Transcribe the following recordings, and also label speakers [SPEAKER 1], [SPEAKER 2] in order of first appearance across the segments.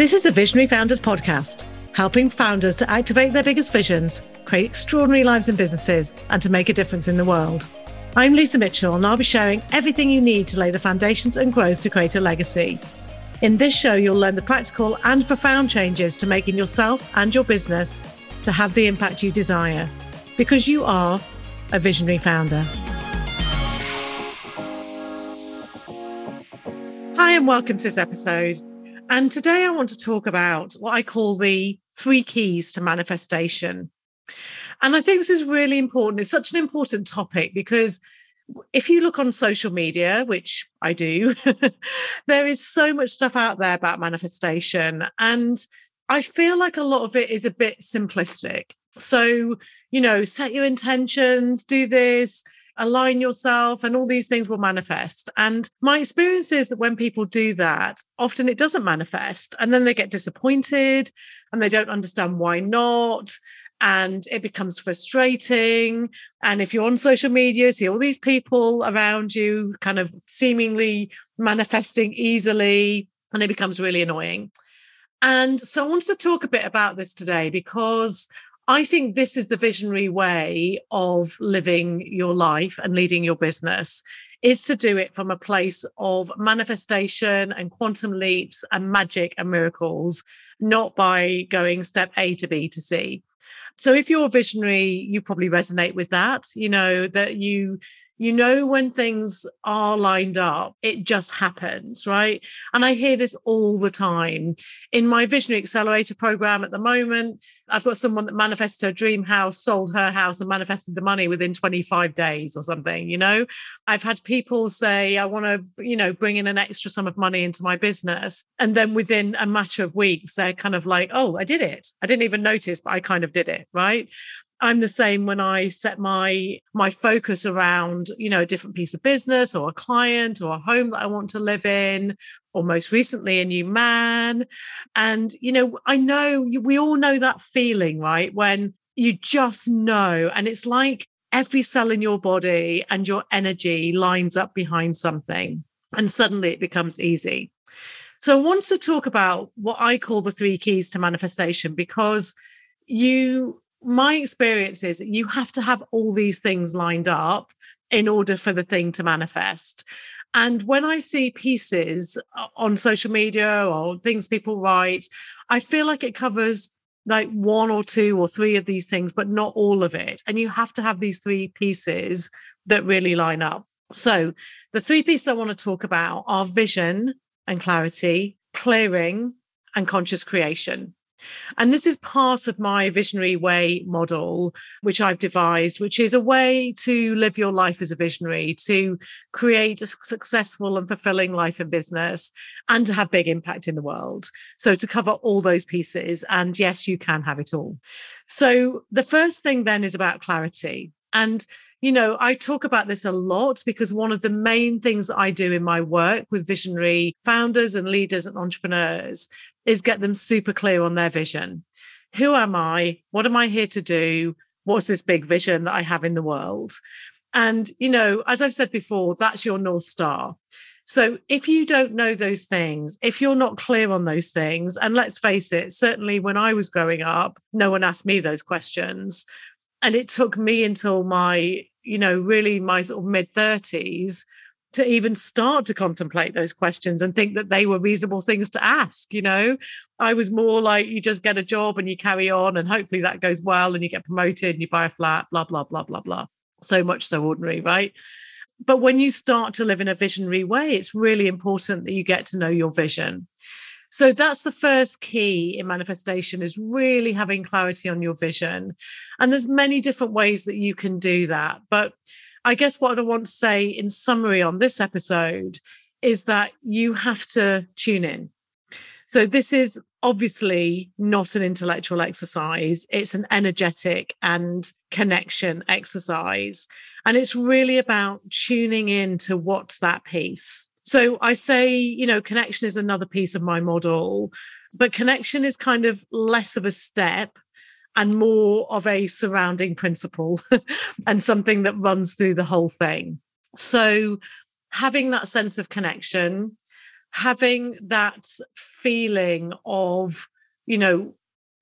[SPEAKER 1] This is the Visionary Founders Podcast, helping founders to activate their biggest visions, create extraordinary lives and businesses, and to make a difference in the world. I'm Lisa Mitchell, and I'll be sharing everything you need to lay the foundations and growth to create a legacy. In this show, you'll learn the practical and profound changes to making yourself and your business to have the impact you desire, because you are a visionary founder. Hi, and welcome to this episode. And today I want to talk about what I call the three keys to manifestation. And I think this is really important. It's such an important topic because if you look on social media, which I do, there is so much stuff out there about manifestation. And I feel like a lot of it is a bit simplistic. So, you know, set your intentions, do this, align yourself, and all these things will manifest. And my experience is that when people do that, often it doesn't manifest. And then they get disappointed and they don't understand why not. And it becomes frustrating. And if you're on social media, see all these people around you kind of seemingly manifesting easily, and it becomes really annoying. And so I wanted to talk a bit about this today because I think this is the visionary way of living your life and leading your business is to do it from a place of manifestation and quantum leaps and magic and miracles, not by going step A to B to C. So if you're a visionary, you probably resonate with that, you know, that you you know when things are lined up it just happens right? And i hear this all the time. In my visionary accelerator program at the moment i've got someone that manifested her dream house sold her house and manifested the money within 25 days or something you know? I've had people say i want to you know bring in an extra sum of money into my business and then within a matter of weeks they're kind of like oh i did it. I didn't even notice but i kind of did it right I'm the same when I set my my focus around, you know, a different piece of business or a client or a home that I want to live in, or most recently a new man. And, you know, I know we all know that feeling, right? When you just know, and it's like every cell in your body and your energy lines up behind something, and suddenly it becomes easy. So I want to talk about what I call the three keys to manifestation because you my experience is you have to have all these things lined up in order for the thing to manifest. And when I see pieces uh, on social media or things people write, I feel like it covers like one or two or three of these things, but not all of it. And you have to have these three pieces that really line up. So, the three pieces I want to talk about are vision and clarity, clearing, and conscious creation. And this is part of my visionary way model, which I've devised, which is a way to live your life as a visionary, to create a successful and fulfilling life and business, and to have big impact in the world. So, to cover all those pieces. And yes, you can have it all. So, the first thing then is about clarity. And you know, I talk about this a lot because one of the main things I do in my work with visionary founders and leaders and entrepreneurs is get them super clear on their vision. Who am I? What am I here to do? What's this big vision that I have in the world? And, you know, as I've said before, that's your North Star. So if you don't know those things, if you're not clear on those things, and let's face it, certainly when I was growing up, no one asked me those questions. And it took me until my, you know, really my sort of mid 30s to even start to contemplate those questions and think that they were reasonable things to ask you know? I was more like you just get a job and you carry on and hopefully that goes well and you get promoted and you buy a flat blah blah blah blah blah. So much so ordinary right? But when you start to live in a visionary way it's really important that you get to know your vision. So that's the first key in manifestation is really having clarity on your vision. And there's many different ways that you can do that but I guess what I want to say in summary on this episode is that you have to tune in. So, this is obviously not an intellectual exercise, it's an energetic and connection exercise. And it's really about tuning in to what's that piece. So, I say, you know, connection is another piece of my model, but connection is kind of less of a step and more of a surrounding principle and something that runs through the whole thing. So, having that sense of connection, having that feeling of, you know,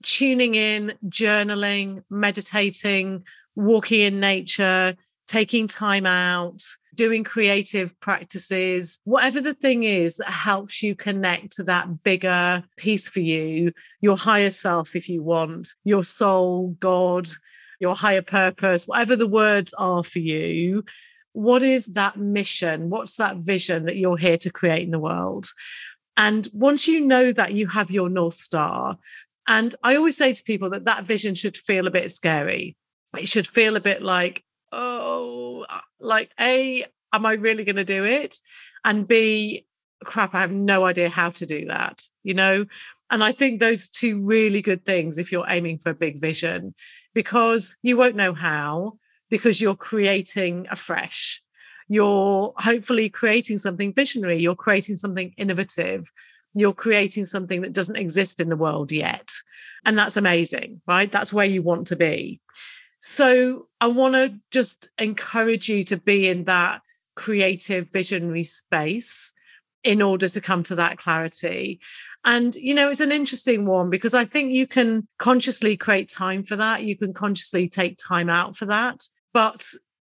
[SPEAKER 1] tuning in, journaling, meditating, walking in nature, taking time out, doing creative practices, whatever the thing is that helps you connect to that bigger piece for you, your higher self, if you want, your soul, God, your higher purpose, whatever the words are for you. What is that mission? What's that vision that you're here to create in the world? And once you know that you have your North Star, and I always say to people that that vision should feel a bit scary. It should feel a bit like, oh, uh, like A, am I really going to do it? And B, crap, I have no idea how to do that, you know? And I think those two really good things if you're aiming for a big vision, because you won't know how, because you're creating afresh. You're hopefully creating something visionary, you're creating something innovative, you're creating something that doesn't exist in the world yet. And that's amazing, right? That's where you want to be. So I want to just encourage you to be in that creative visionary space in order to come to that clarity. And, you know, it's an interesting one because I think you can consciously create time for that. You can consciously take time out for that, but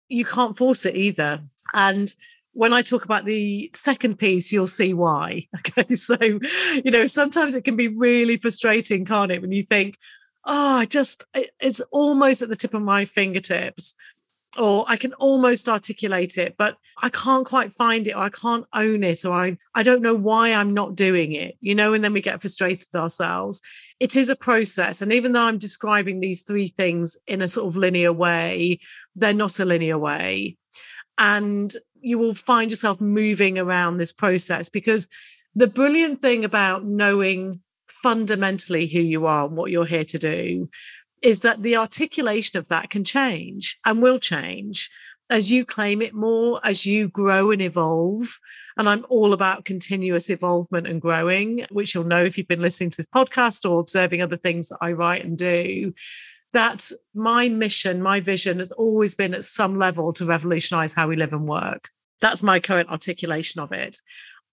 [SPEAKER 1] you can't force it either. And when I talk about the second piece, you'll see why. Okay. So, you know, sometimes it can be really frustrating, can't it? When you think, oh, I just, it's almost at the tip of my fingertips, or I can almost articulate it, but I can't quite find it, or I can't own it, or I, I don't know why I'm not doing it, you know, and then we get frustrated with ourselves. It is a process. And even though I'm describing these three things in a sort of linear way, they're not a linear way. And you will find yourself moving around this process because the brilliant thing about knowing fundamentally who you are and what you're here to do is that the articulation of that can change and will change as you claim it more, as you grow and evolve. And I'm all about continuous evolvement and growing, which you'll know if you've been listening to this podcast or observing other things that I write and do. That my mission, my vision has always been at some level to revolutionize how we live and work. That's my current articulation of it.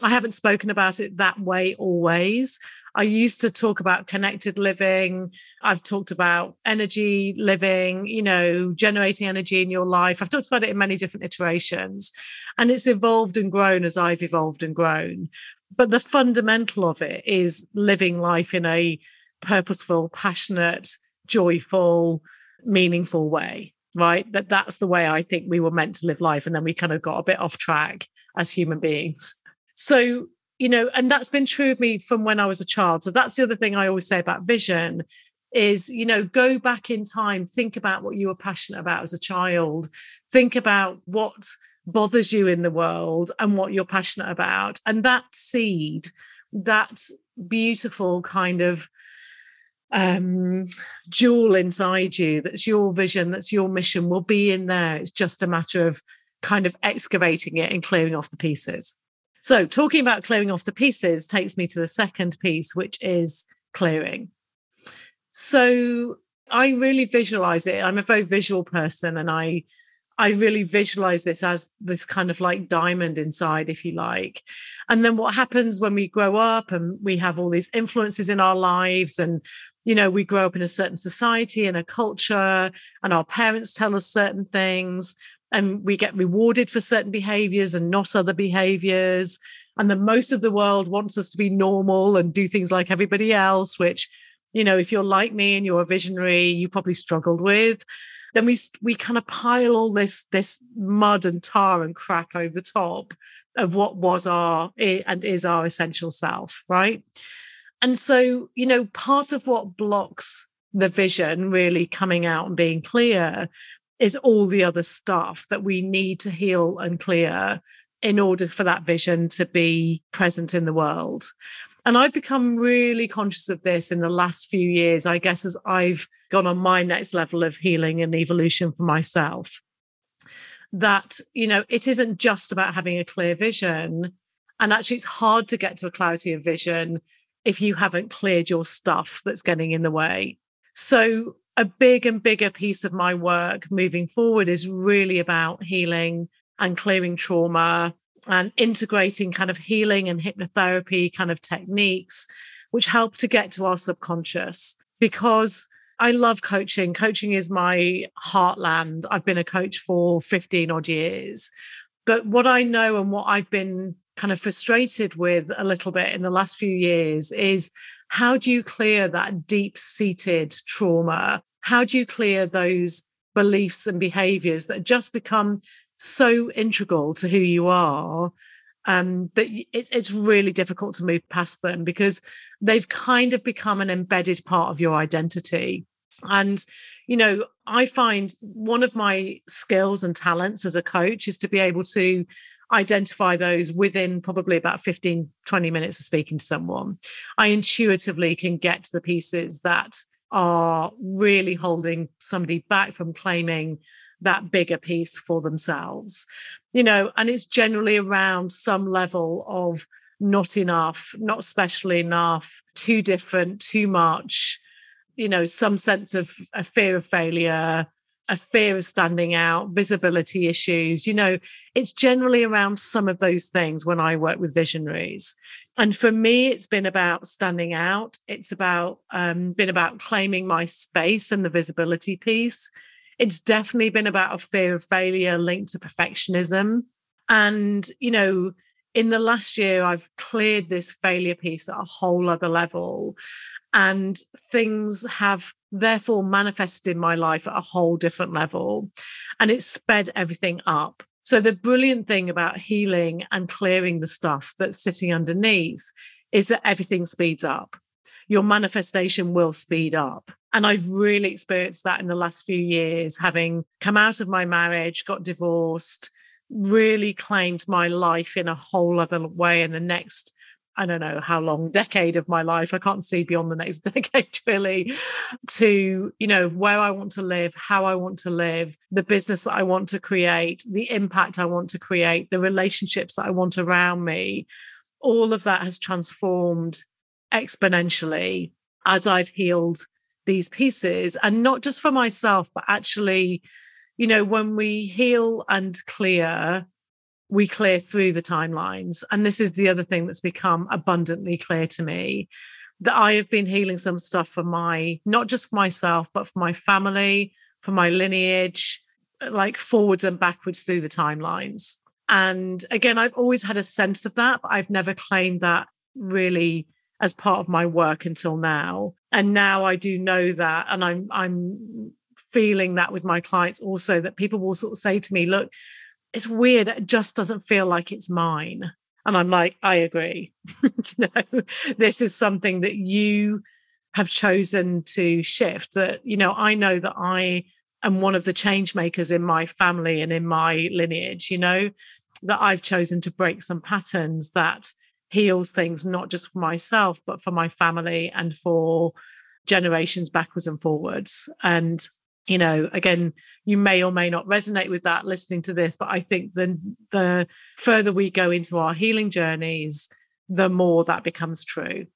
[SPEAKER 1] I haven't spoken about it that way always. I used to talk about connected living. I've talked about energy living, you know, generating energy in your life. I've talked about it in many different iterations. And it's evolved and grown as I've evolved and grown. But the fundamental of it is living life in a purposeful, passionate, joyful, meaningful way right that that's the way i think we were meant to live life and then we kind of got a bit off track as human beings so you know, and that's been true of me from when I was a child. So that's the other thing I always say about vision is, you know, go back in time, think about what you were passionate about as a child, think about what bothers you in the world and what you're passionate about. And that seed, that beautiful kind of um jewel inside you that's your vision that's your mission will be in there it's just a matter of kind of excavating it and clearing off the pieces so, talking about clearing off the pieces takes me to the second piece, which is clearing. So, I really visualize it. I'm a very visual person, and I I really visualize this as this kind of like diamond inside, if you like. And then what happens when we grow up and we have all these influences in our lives and you know, we grow up in a certain society and a culture, and our parents tell us certain things and we get rewarded for certain behaviors and not other behaviors. And then most of the world wants us to be normal and do things like everybody else which you know if you're like me and you're a visionary you probably struggled with. Then we we kind of pile all this this mud and tar and crap over the top of what was our and is our essential self right? And so you know part of what blocks the vision really coming out and being clear is all the other stuff that we need to heal and clear in order for that vision to be present in the world. And I've become really conscious of this in the last few years, I guess, as I've gone on my next level of healing and evolution for myself. That, you know, it isn't just about having a clear vision. And actually, it's hard to get to a clarity of vision if you haven't cleared your stuff that's getting in the way. So, a big and bigger piece of my work moving forward is really about healing and clearing trauma and integrating kind of healing and hypnotherapy kind of techniques, which help to get to our subconscious. Because I love coaching. Coaching is my heartland. I've been a coach for 15 odd years. But what I know and what I've been kind of frustrated with a little bit in the last few years is how do you clear that deep seated trauma? How do you clear those beliefs and behaviors that just become so integral to who you are um, that it, it's really difficult to move past them because they've kind of become an embedded part of your identity. And, you know, I find one of my skills and talents as a coach is to be able to identify those within probably about 15, 20 minutes of speaking to someone. I intuitively can get to the pieces that are really holding somebody back from claiming that bigger piece for themselves. You know, and it's generally around some level of not enough, not special enough, too different, too much, you know, some sense of a fear of failure, a fear of standing out, visibility issues. You know, it's generally around some of those things when I work with visionaries. And for me, it's been about standing out. It's about um, been about claiming my space and the visibility piece. It's definitely been about a fear of failure linked to perfectionism. And, you know, in the last year, I've cleared this failure piece at a whole other level. And things have therefore manifested in my life at a whole different level. And it's sped everything up. So, the brilliant thing about healing and clearing the stuff that's sitting underneath is that everything speeds up. Your manifestation will speed up. And I've really experienced that in the last few years, having come out of my marriage, got divorced, really claimed my life in a whole other way in the next I don't know how long decade of my life. I can't see beyond the next decade really to, you know, where I want to live, how I want to live, the business that I want to create, the impact I want to create, the relationships that I want around me. All of that has transformed exponentially as I've healed these pieces and not just for myself, but actually, you know, when we heal and clear, we clear through the timelines. And this is the other thing that's become abundantly clear to me that I have been healing some stuff for my, not just for myself, but for my family, for my lineage, like forwards and backwards through the timelines. And again, I've always had a sense of that, but I've never claimed that really as part of my work until now. And now I do know that. And I'm I'm feeling that with my clients also that people will sort of say to me, look, it's weird. It just doesn't feel like it's mine. And I'm like, I agree. you know, this is something that you have chosen to shift. That, you know, I know that I am one of the change makers in my family and in my lineage, you know, that I've chosen to break some patterns that heals things, not just for myself, but for my family and for generations backwards and forwards. And you know again you may or may not resonate with that listening to this but i think the the further we go into our healing journeys the more that becomes true.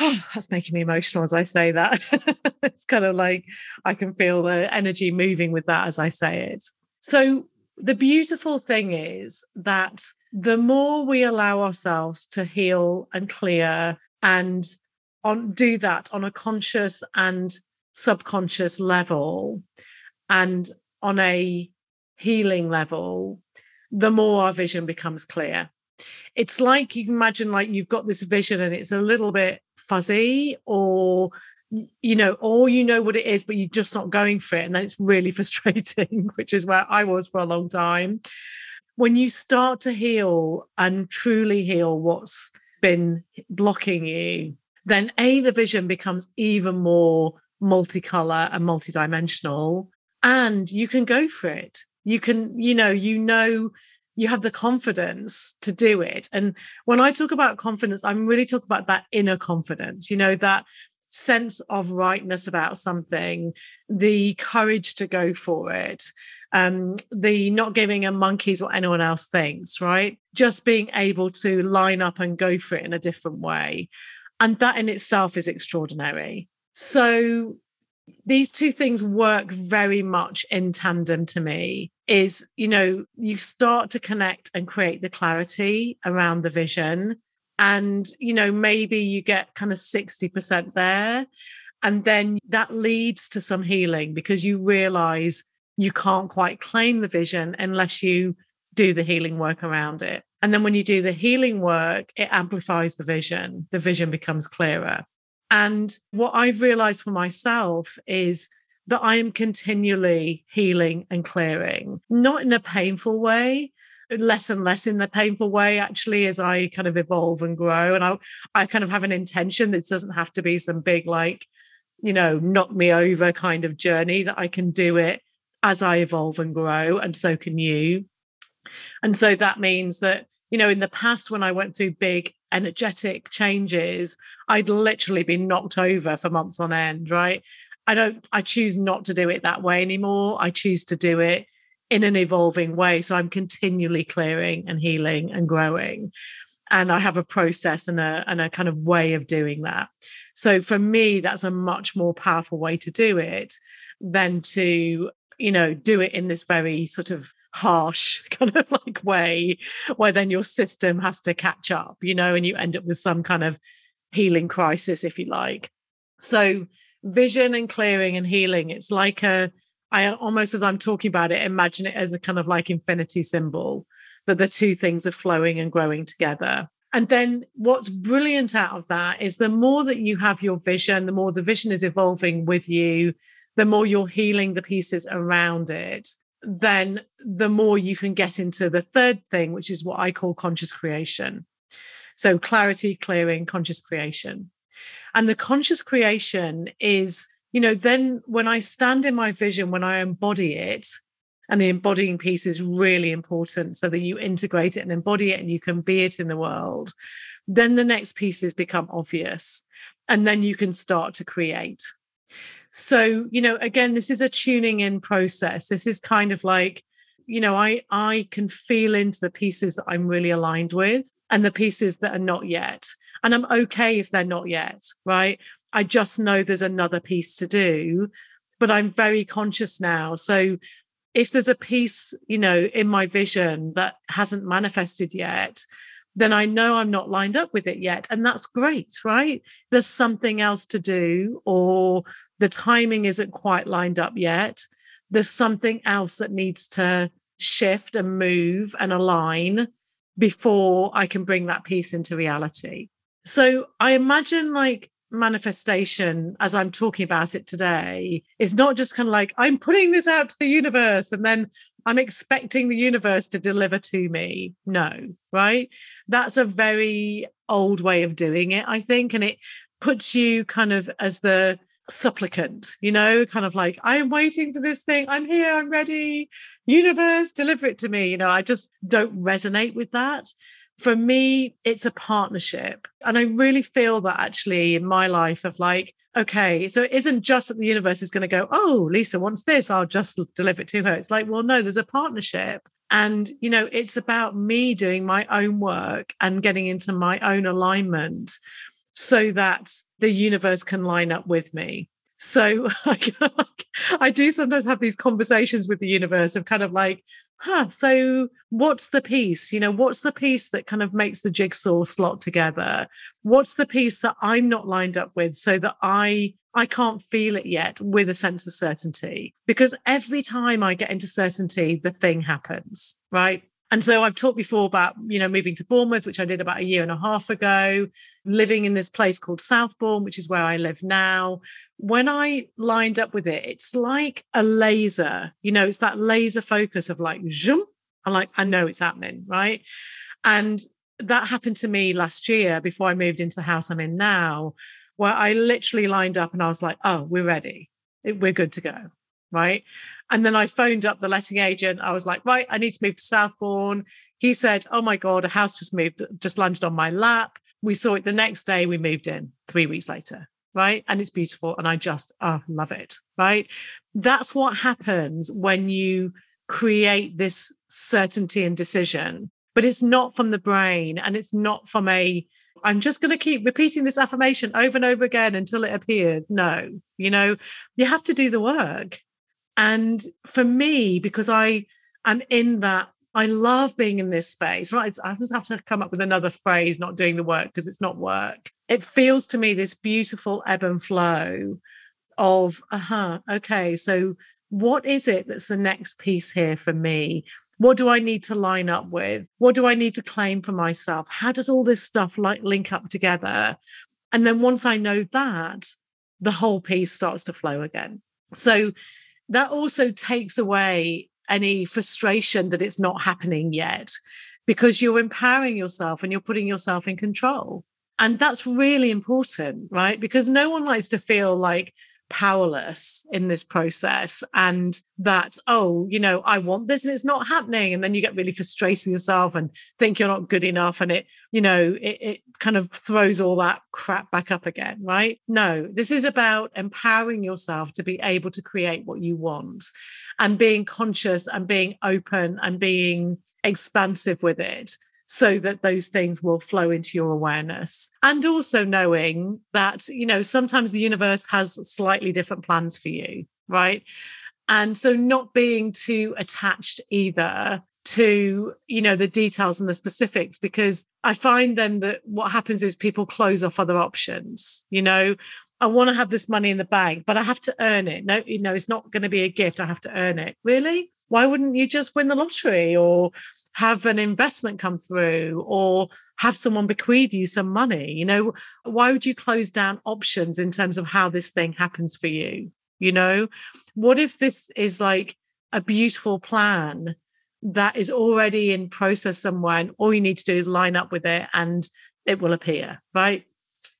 [SPEAKER 1] Oh, that's making me emotional as i say that. It's kind of like i can feel the energy moving with that as i say it. So the beautiful thing is that the more we allow ourselves to heal and clear and on do that on a conscious and subconscious level and on a healing level, the more our vision becomes clear. It's like you imagine like you've got this vision and it's a little bit fuzzy or you know, or you know what it is, but you're just not going for it. And then it's really frustrating, which is where I was for a long time. When you start to heal and truly heal what's been blocking you, then A, the vision becomes even more multicolor and multidimensional and you can go for it. You can you know you know you have the confidence to do it. And when i talk about confidence i'm really talking about that inner confidence you know that sense of rightness about something the courage to go for it um, the not giving a monkeys what anyone else thinks right? Just being able to line up and go for it in a different way. And that in itself is extraordinary so these two things work very much in tandem to me is you know you start to connect and create the clarity around the vision and you know maybe you get kind of 60% there and then that leads to some healing because you realize you can't quite claim the vision unless you do the healing work around it. And then when you do the healing work it amplifies the vision. The vision becomes clearer and what I've realized for myself is that I am continually healing and clearing, not in a painful way, less and less in the painful way, actually, as I kind of evolve and grow. And I, I kind of have an intention that doesn't have to be some big, like, you know, knock me over kind of journey, that I can do it as I evolve and grow. And so can you. And so that means that, you know, in the past, when I went through big energetic changes, I'd literally been knocked over for months on end, right? I don't, I choose not to do it that way anymore. I choose to do it in an evolving way. So I'm continually clearing and healing and growing. And I have a process and a, and a kind of way of doing that. So for me, that's a much more powerful way to do it than to, you know, do it in this very sort of harsh kind of like way where then your system has to catch up, you know, and you end up with some kind of healing crisis, if you like. So, vision and clearing and healing, it's like a, I almost as I'm talking about it, imagine it as a kind of like infinity symbol that the two things are flowing and growing together. And then what's brilliant out of that is the more that you have your vision, the more the vision is evolving with you, the more you're healing the pieces around it then the more you can get into the third thing, which is what I call conscious creation. So, clarity, clearing, conscious creation. And the conscious creation is, you know, then when I stand in my vision, when I embody it, and the embodying piece is really important so that you integrate it and embody it and you can be it in the world, then the next pieces become obvious. And then you can start to create. So, you know, again, this is a tuning in process. This is kind of like, you know, I I can feel into the pieces that I'm really aligned with and the pieces that are not yet. And I'm okay if they're not yet, right? I just know there's another piece to do, but I'm very conscious now. So if there's a piece, you know, in my vision that hasn't manifested yet, then I know I'm not lined up with it yet. And that's great, right? There's something else to do, or the timing isn't quite lined up yet. There's something else that needs to shift and move and align before I can bring that piece into reality. So I imagine like manifestation as I'm talking about it today is not just kind of like I'm putting this out to the universe and then I'm expecting the universe to deliver to me. No, right? That's a very old way of doing it, I think. And it puts you kind of as the supplicant, you know, kind of like, I'm waiting for this thing. I'm here. I'm ready. Universe, deliver it to me. You know, I just don't resonate with that for me, it's a partnership. And I really feel that actually in my life of like, okay, so it isn't just that the universe is going to go, oh, Lisa wants this, I'll just deliver it to her. It's like, well, no, there's a partnership. And, you know, it's about me doing my own work and getting into my own alignment so that the universe can line up with me. So I, do sometimes have these conversations with the universe of kind of like, huh, so what's the piece? You know, what's the piece that kind of makes the jigsaw slot together? What's the piece that I'm not lined up with so that I I can't feel it yet with a sense of certainty? Because every time I get into certainty, the thing happens, right? And so I've talked before about, you know, moving to Bournemouth, which I did about a year and a half ago, living in this place called Southbourne, which is where I live now. When I lined up with it, it's like a laser, you know, it's that laser focus of like, zoom. I'm like, I know it's happening, right? And that happened to me last year before I moved into the house I'm in now, where I literally lined up and I was like, oh, we're ready. We're good to go right? And then I phoned up the letting agent. I was like, right, I need to move to Southbourne. He said, oh my God, a house just moved, just landed on my lap. We saw it the next day. We moved in three weeks later, right? And it's beautiful. And I just oh, love it, right? That's what happens when you create this certainty and decision, but it's not from the brain and it's not from a I'm just going to keep repeating this affirmation over and over again until it appears. No, you know, you have to do the work. And for me, because I am in that, I love being in this space, right? I just have to come up with another phrase, not doing the work because it's not work. It feels to me this beautiful ebb and flow of, uh huh, okay, so what is it that's the next piece here for me? What do I need to line up with? What do I need to claim for myself? How does all this stuff like link up together? And then once I know that, the whole piece starts to flow again. So that also takes away any frustration that it's not happening yet because you're empowering yourself and you're putting yourself in control. And that's really important, right? Because no one likes to feel like powerless in this process and that oh you know i want this and it's not happening. And then you get really frustrated with yourself and think you're not good enough and it you know it, it kind of throws all that crap back up again right? No this is about empowering yourself to be able to create what you want and being conscious and being open and being expansive with it so that those things will flow into your awareness. And also knowing that, you know, sometimes the universe has slightly different plans for you, right? And so not being too attached either to you know the details and the specifics because i find then that what happens is people close off other options you know? I want to have this money in the bank but i have to earn it. No you know it's not going to be a gift. I have to earn it. Really? Why wouldn't you just win the lottery or have an investment come through or have someone bequeath you some money you know why would you close down options in terms of how this thing happens for you you know? What if this is like a beautiful plan that is already in process somewhere and all you need to do is line up with it and it will appear right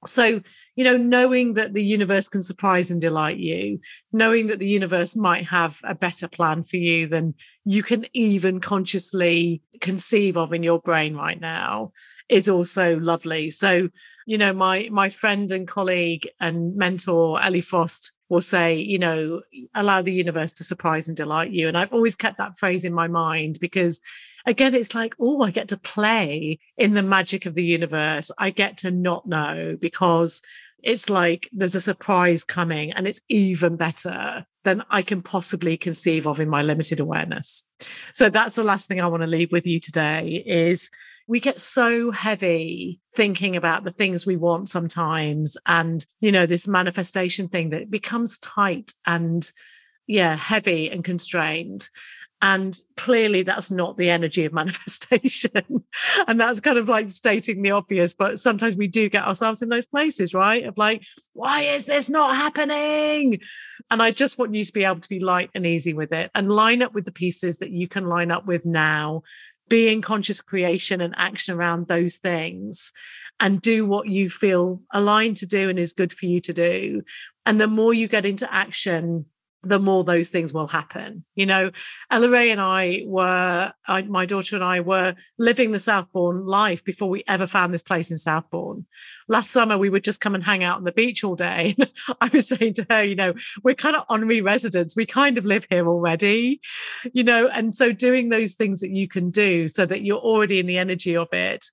[SPEAKER 1] so, you know, knowing that the universe can surprise and delight you, knowing that the universe might have a better plan for you than you can even consciously conceive of in your brain right now is also lovely. So, you know, my my friend and colleague and mentor Ellie Frost will say, you know, allow the universe to surprise and delight you. And I've always kept that phrase in my mind because again, it's like, oh, I get to play in the magic of the universe. I get to not know because it's like there's a surprise coming and it's even better than I can possibly conceive of in my limited awareness. So that's the last thing I want to leave with you today is we get so heavy thinking about the things we want sometimes and you know this manifestation thing that becomes tight and yeah heavy and constrained and clearly, that's not the energy of manifestation. and that's kind of like stating the obvious. But sometimes we do get ourselves in those places, right? Of like, why is this not happening? And I just want you to be able to be light and easy with it and line up with the pieces that you can line up with now, be in conscious creation and action around those things and do what you feel aligned to do and is good for you to do. And the more you get into action, the more those things will happen. You know, Ella Ray and I were, I, my daughter and I were living the Southbourne life before we ever found this place in Southbourne. Last summer, we would just come and hang out on the beach all day. I was saying to her, you know, we're kind of honorary residents. We kind of live here already, you know, and so doing those things that you can do so that you're already in the energy of it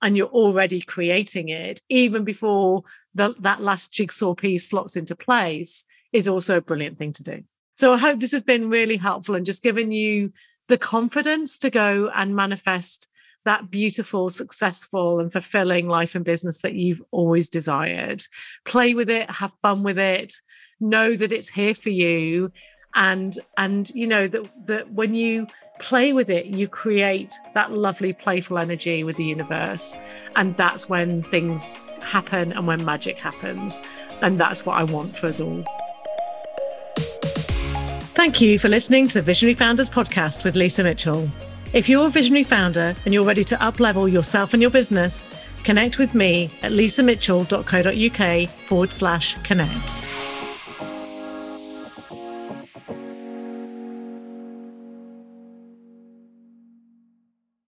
[SPEAKER 1] and you're already creating it even before the, that last jigsaw piece slots into place is also a brilliant thing to do. So I hope this has been really helpful and just given you the confidence to go and manifest that beautiful, successful, and fulfilling life and business that you've always desired. Play with it, have fun with it, know that it's here for you. And and you know that that when you play with it, you create that lovely playful energy with the universe. And that's when things happen and when magic happens. And that's what I want for us all. Thank you for listening to the Visionary Founders podcast with Lisa Mitchell. If you're a visionary founder and you're ready to uplevel yourself and your business, connect with me at lisamitchell.co.uk forward slash connect.